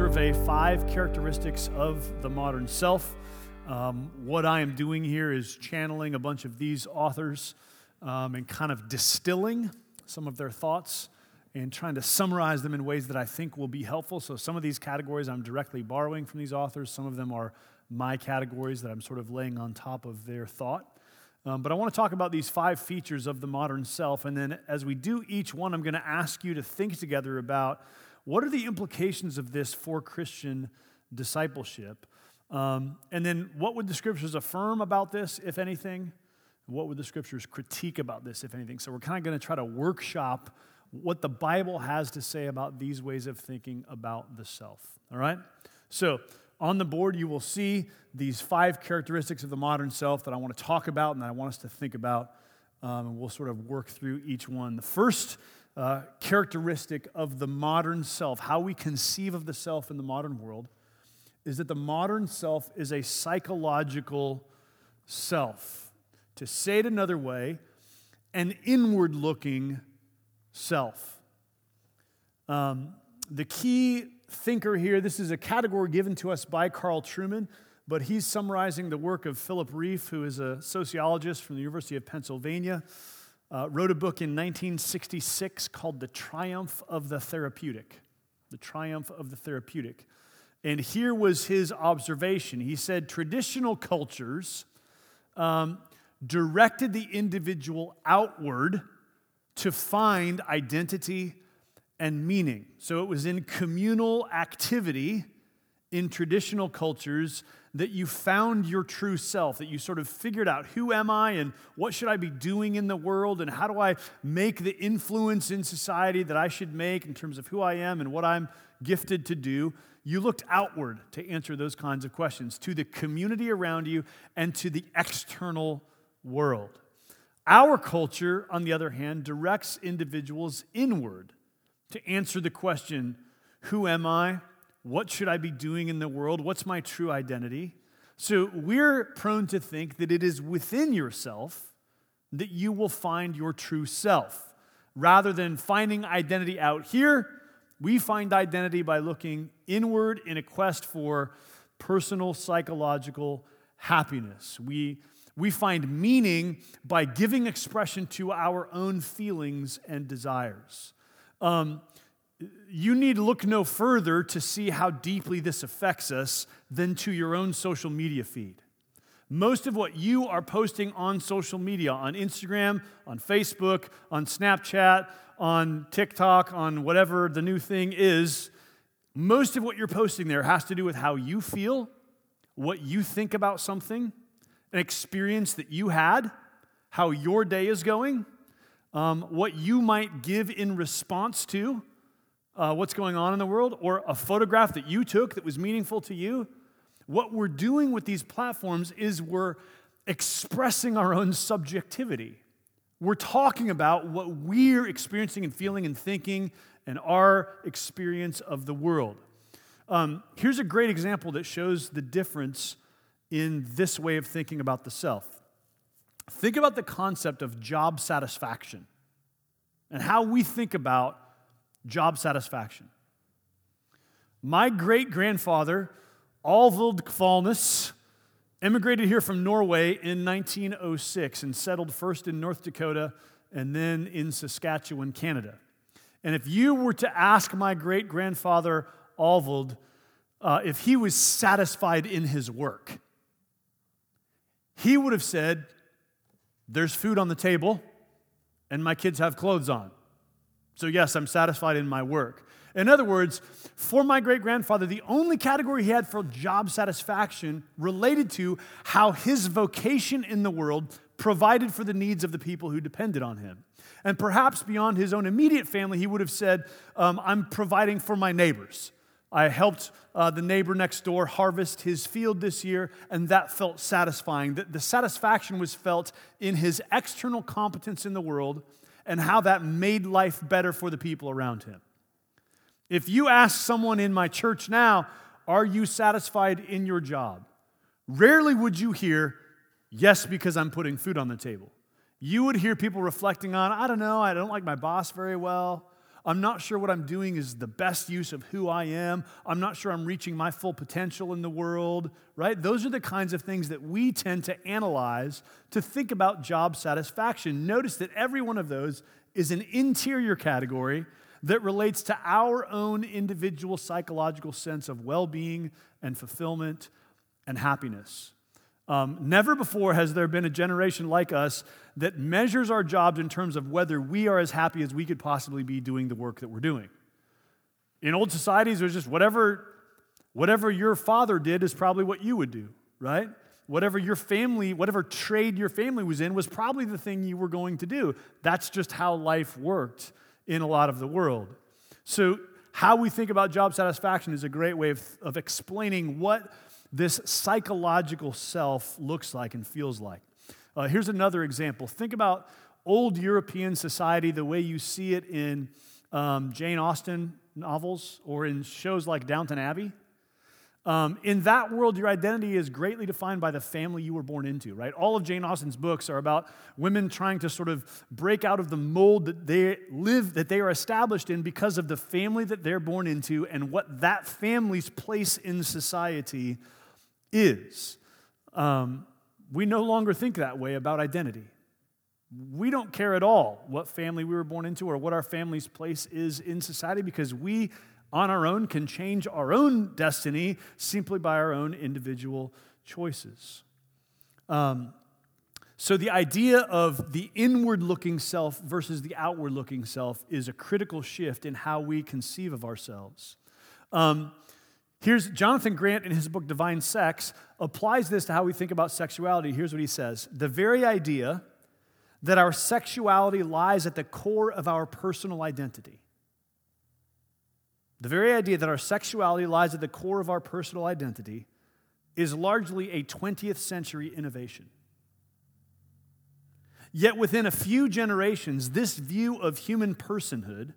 survey five characteristics of the modern self. Um, what I am doing here is channeling a bunch of these authors um, and kind of distilling some of their thoughts and trying to summarize them in ways that I think will be helpful. So, some of these categories I'm directly borrowing from these authors, some of them are my categories that I'm sort of laying on top of their thought. Um, but I want to talk about these five features of the modern self. And then, as we do each one, I'm going to ask you to think together about what are the implications of this for Christian discipleship? Um, and then, what would the scriptures affirm about this, if anything? What would the scriptures critique about this, if anything? So, we're kind of going to try to workshop what the Bible has to say about these ways of thinking about the self. All right? So, on the board, you will see these five characteristics of the modern self that I want to talk about and that I want us to think about. Um, and we'll sort of work through each one. The first uh, characteristic of the modern self, how we conceive of the self in the modern world, is that the modern self is a psychological self. To say it another way, an inward looking self. Um, the key thinker here, this is a category given to us by Carl Trueman, but he's summarizing the work of Philip Rieff, who is a sociologist from the University of Pennsylvania. Uh, wrote a book in 1966 called The Triumph of the Therapeutic. The Triumph of the Therapeutic. And here was his observation. He said traditional cultures um, directed the individual outward to find identity and meaning. So it was in communal activity in traditional cultures that you found your true self, that you sort of figured out who am I and what should I be doing in the world and how do I make the influence in society that I should make in terms of who I am and what I'm gifted to do. You looked outward to answer those kinds of questions to the community around you and to the external world. Our culture, on the other hand, directs individuals inward to answer the question Who am I? What should I be doing in the world? What's my true identity? So we're prone to think that it is within yourself that you will find your true self. Rather than finding identity out here, we find identity by looking inward in a quest for personal psychological happiness. We, we find meaning by giving expression to our own feelings and desires. Um, you need look no further to see how deeply this affects us than to your own social media feed. Most of what you are posting on social media, on Instagram, on Facebook, on Snapchat, on TikTok, on whatever the new thing is, most of what you're posting there has to do with how you feel, what you think about something, an experience that you had, how your day is going, um, what you might give in response to uh, what's going on in the world, or a photograph that you took that was meaningful to you. What we're doing with these platforms is we're expressing our own subjectivity. We're talking about what we're experiencing and feeling and thinking and our experience of the world. Um, here's a great example that shows the difference in this way of thinking about the self. Think about the concept of job satisfaction and how we think about job satisfaction. My great grandfather, Alvald Kvalnes, immigrated here from Norway in 1906 and settled first in North Dakota and then in Saskatchewan, Canada. And if you were to ask my great grandfather, Alvald, uh, if he was satisfied in his work, he would have said, There's food on the table, and my kids have clothes on. So, yes, I'm satisfied in my work. In other words, for my great grandfather, the only category he had for job satisfaction related to how his vocation in the world provided for the needs of the people who depended on him. And perhaps beyond his own immediate family, he would have said, um, I'm providing for my neighbors. I helped uh, the neighbor next door harvest his field this year, and that felt satisfying. The, the satisfaction was felt in his external competence in the world and how that made life better for the people around him. If you ask someone in my church now, Are you satisfied in your job? Rarely would you hear, Yes, because I'm putting food on the table. You would hear people reflecting on, I don't know, I don't like my boss very well. I'm not sure what I'm doing is the best use of who I am. I'm not sure I'm reaching my full potential in the world, right? Those are the kinds of things that we tend to analyze to think about job satisfaction. Notice that every one of those is an interior category that relates to our own individual psychological sense of well being and fulfillment and happiness. Um, never before has there been a generation like us that measures our jobs in terms of whether we are as happy as we could possibly be doing the work that we're doing. In old societies, there's just whatever, whatever your father did is probably what you would do, right? Whatever your family, whatever trade your family was in was probably the thing you were going to do. That's just how life worked in a lot of the world. So, how we think about job satisfaction is a great way of, of explaining what this psychological self looks like and feels like. Uh, here's another example. Think about old European society the way you see it in um, Jane Austen novels or in shows like Downton Abbey. Um, in that world, your identity is greatly defined by the family you were born into, right? All of Jane Austen's books are about women trying to sort of break out of the mold that they live, that they are established in because of the family that they're born into and what that family's place in society is. Um, we no longer think that way about identity. We don't care at all what family we were born into or what our family's place is in society because we, on our own, can change our own destiny simply by our own individual choices. Um, so, the idea of the inward looking self versus the outward looking self is a critical shift in how we conceive of ourselves. Um, Here's Jonathan Grant in his book Divine Sex applies this to how we think about sexuality. Here's what he says The very idea that our sexuality lies at the core of our personal identity. The very idea that our sexuality lies at the core of our personal identity is largely a 20th century innovation. Yet within a few generations, this view of human personhood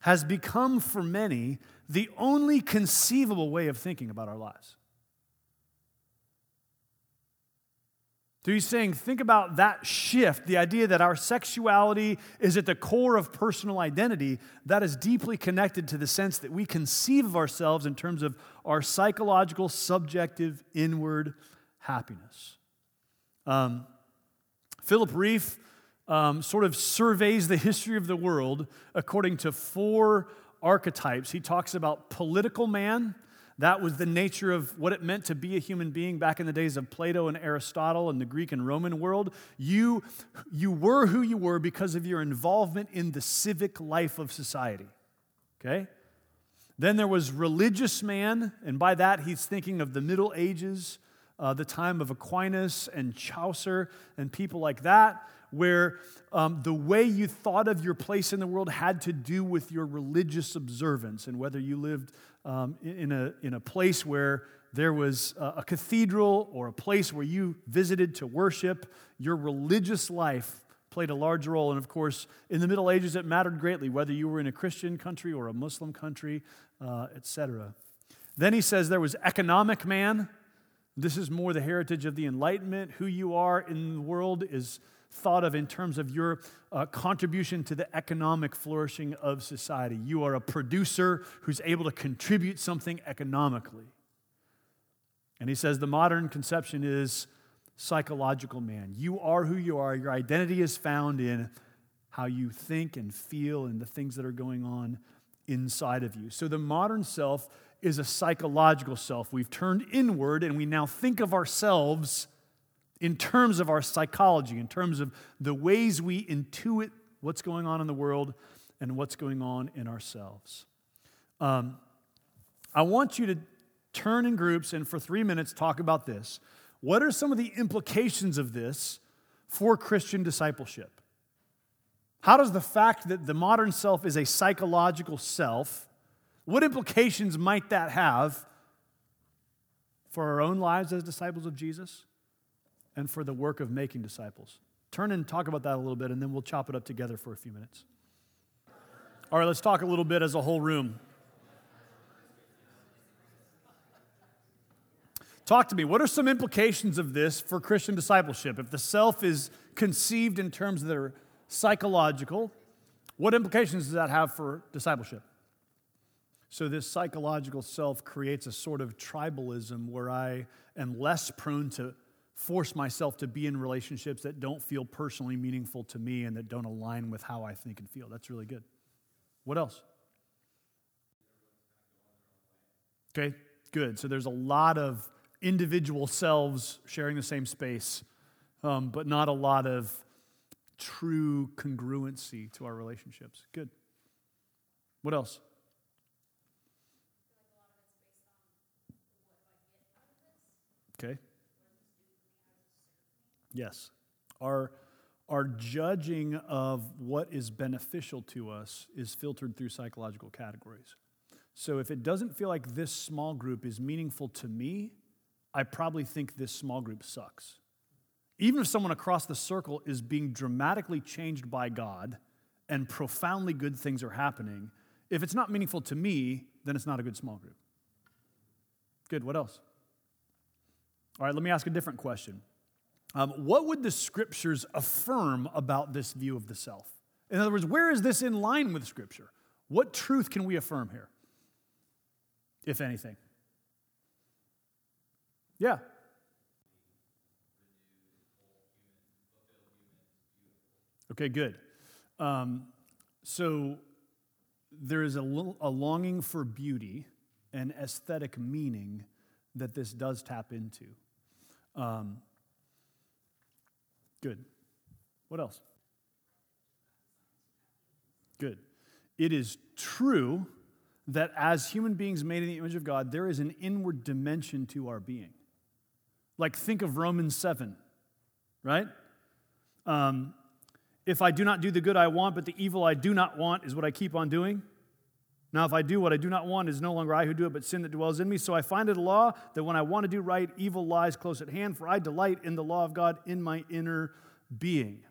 has become for many the only conceivable way of thinking about our lives. So he's saying, think about that shift, the idea that our sexuality is at the core of personal identity, that is deeply connected to the sense that we conceive of ourselves in terms of our psychological, subjective, inward happiness. Um, Philip Rieff um, sort of surveys the history of the world according to four archetypes. He talks about political man. That was the nature of what it meant to be a human being back in the days of Plato and Aristotle and the Greek and Roman world. You, you were who you were because of your involvement in the civic life of society. Okay? Then there was religious man, and by that he's thinking of the Middle Ages, uh, the time of Aquinas and Chaucer and people like that where um, the way you thought of your place in the world had to do with your religious observance and whether you lived um, in, a, in a place where there was a cathedral or a place where you visited to worship, your religious life played a large role. And of course, in the Middle Ages, it mattered greatly whether you were in a Christian country or a Muslim country, uh, etc. Then he says there was economic man. This is more the heritage of the Enlightenment. Who you are in the world is thought of in terms of your uh, contribution to the economic flourishing of society. You are a producer who's able to contribute something economically. And he says the modern conception is psychological man. You are who you are. Your identity is found in how you think and feel and the things that are going on inside of you. So the modern self is a psychological self. We've turned inward and we now think of ourselves in terms of our psychology, in terms of the ways we intuit what's going on in the world and what's going on in ourselves. Um, I want you to turn in groups and for three minutes talk about this. What are some of the implications of this for Christian discipleship? How does the fact that the modern self is a psychological self, what implications might that have for our own lives as disciples of Jesus? And for the work of making disciples. Turn and talk about that a little bit, and then we'll chop it up together for a few minutes. All right, let's talk a little bit as a whole room. Talk to me. What are some implications of this for Christian discipleship? If the self is conceived in terms that are psychological, What implications does that have for discipleship? So, this psychological self creates a sort of tribalism where I am less prone to force myself to be in relationships that don't feel personally meaningful to me and that don't align with how I think and feel. That's really good. What else? Okay, good. So, there's a lot of individual selves sharing the same space, um, but not a lot of true congruency to our relationships. Good. What else? Okay. Yes. Our, our judging of what is beneficial to us is filtered through psychological categories. So if it doesn't feel like this small group is meaningful to me, I probably think this small group sucks. Even if someone across the circle is being dramatically changed by God and profoundly good things are happening, if it's not meaningful to me, then it's not a good small group. Good, what else? All right, let me ask a different question. Um, what would the scriptures affirm about this view of the self? In other words, where is this in line with scripture? What truth can we affirm here, if anything? Yeah. Okay, good. Um, so there is a, a longing for beauty and aesthetic meaning that this does tap into. Um, good. What else? Good. It is true that as human beings made in the image of God, there is an inward dimension to our being. Like, think of Romans 7, right? Um, if I do not do the good I want, but the evil I do not want is what I keep on doing. Now, if I do what I do not want, it is no longer I who do it, but sin that dwells in me. So I find it a law that when I want to do right, evil lies close at hand, for I delight in the law of God in my inner being.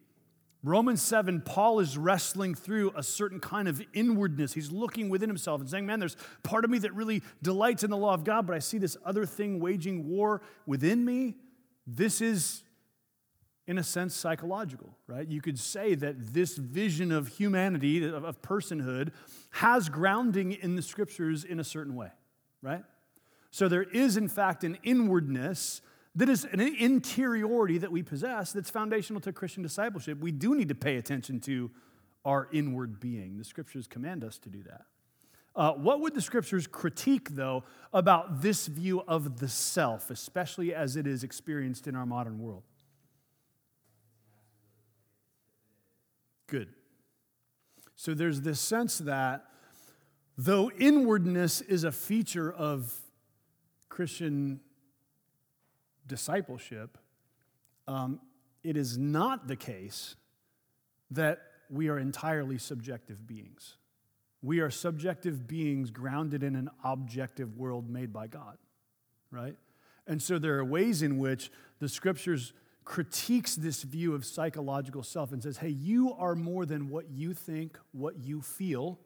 Romans 7, Paul is wrestling through a certain kind of inwardness. He's looking within himself and saying, Man, there's part of me that really delights in the law of God, but I see this other thing waging war within me. This is, in a sense, psychological, right? You could say that this vision of humanity, of personhood, has grounding in the scriptures in a certain way, right? So there is, in fact, an inwardness that is an interiority that we possess that's foundational to Christian discipleship. We do need to pay attention to our inward being. The scriptures command us to do that. Uh, what would the scriptures critique, though, about this view of the self, especially as it is experienced in our modern world? Good. So there's this sense that though inwardness is a feature of Christian discipleship, um, it is not the case that we are entirely subjective beings. We are subjective beings grounded in an objective world made by God, right? And so there are ways in which the scriptures critiques this view of psychological self and says, hey, you are more than what you think, what you feel,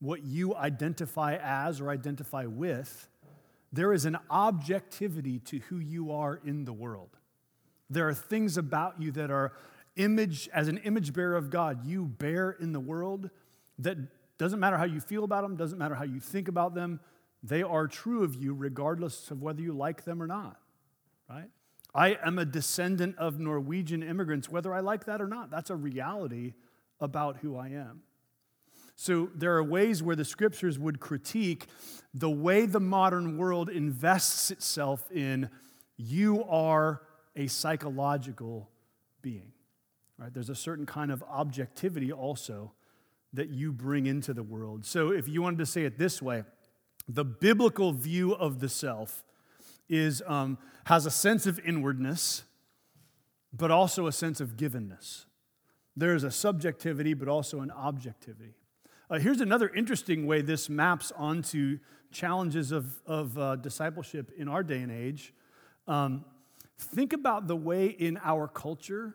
what you identify as or identify with. There is an objectivity to who you are in the world. There are things about you that are image, as an image bearer of God, you bear in the world that doesn't matter how you feel about them, doesn't matter how you think about them, they are true of you regardless of whether you like them or not, right? I am a descendant of Norwegian immigrants, whether I like that or not. That's a reality about who I am. So there are ways where the scriptures would critique the way the modern world invests itself in you are a psychological being. Right? There's a certain kind of objectivity also that you bring into the world. So if you wanted to say it this way, the biblical view of the self is um, has a sense of inwardness, but also a sense of givenness. There is a subjectivity, but also an objectivity. Uh, here's another interesting way this maps onto challenges of, of uh, discipleship in our day and age. Um, think about the way in our culture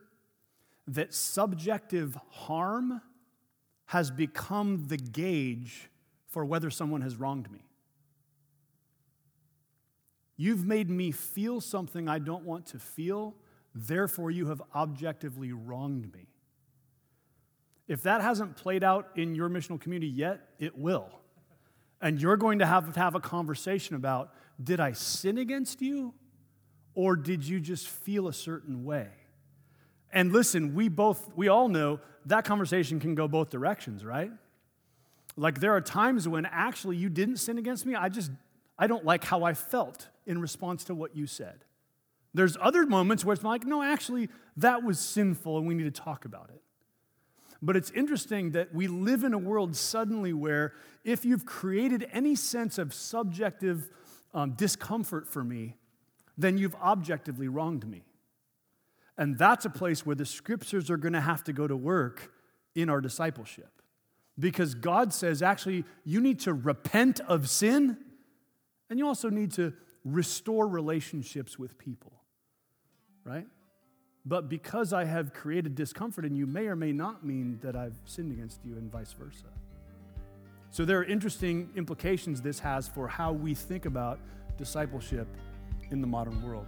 that subjective harm has become the gauge for whether someone has wronged me. You've made me feel something I don't want to feel, therefore, you have objectively wronged me. If that hasn't played out in your missional community yet, it will. And you're going to have to have a conversation about did I sin against you or did you just feel a certain way? And listen, we both, we all know that conversation can go both directions, right? Like there are times when actually you didn't sin against me. I just, I don't like how I felt in response to what you said. There's other moments where it's like, no, actually, that was sinful and we need to talk about it. But it's interesting that we live in a world suddenly where if you've created any sense of subjective um, discomfort for me, then you've objectively wronged me. And that's a place where the scriptures are going to have to go to work in our discipleship. Because God says, actually, you need to repent of sin, and you also need to restore relationships with people, right? But because I have created discomfort in you, may or may not mean that I've sinned against you, and vice versa. So there are interesting implications this has for how we think about discipleship in the modern world.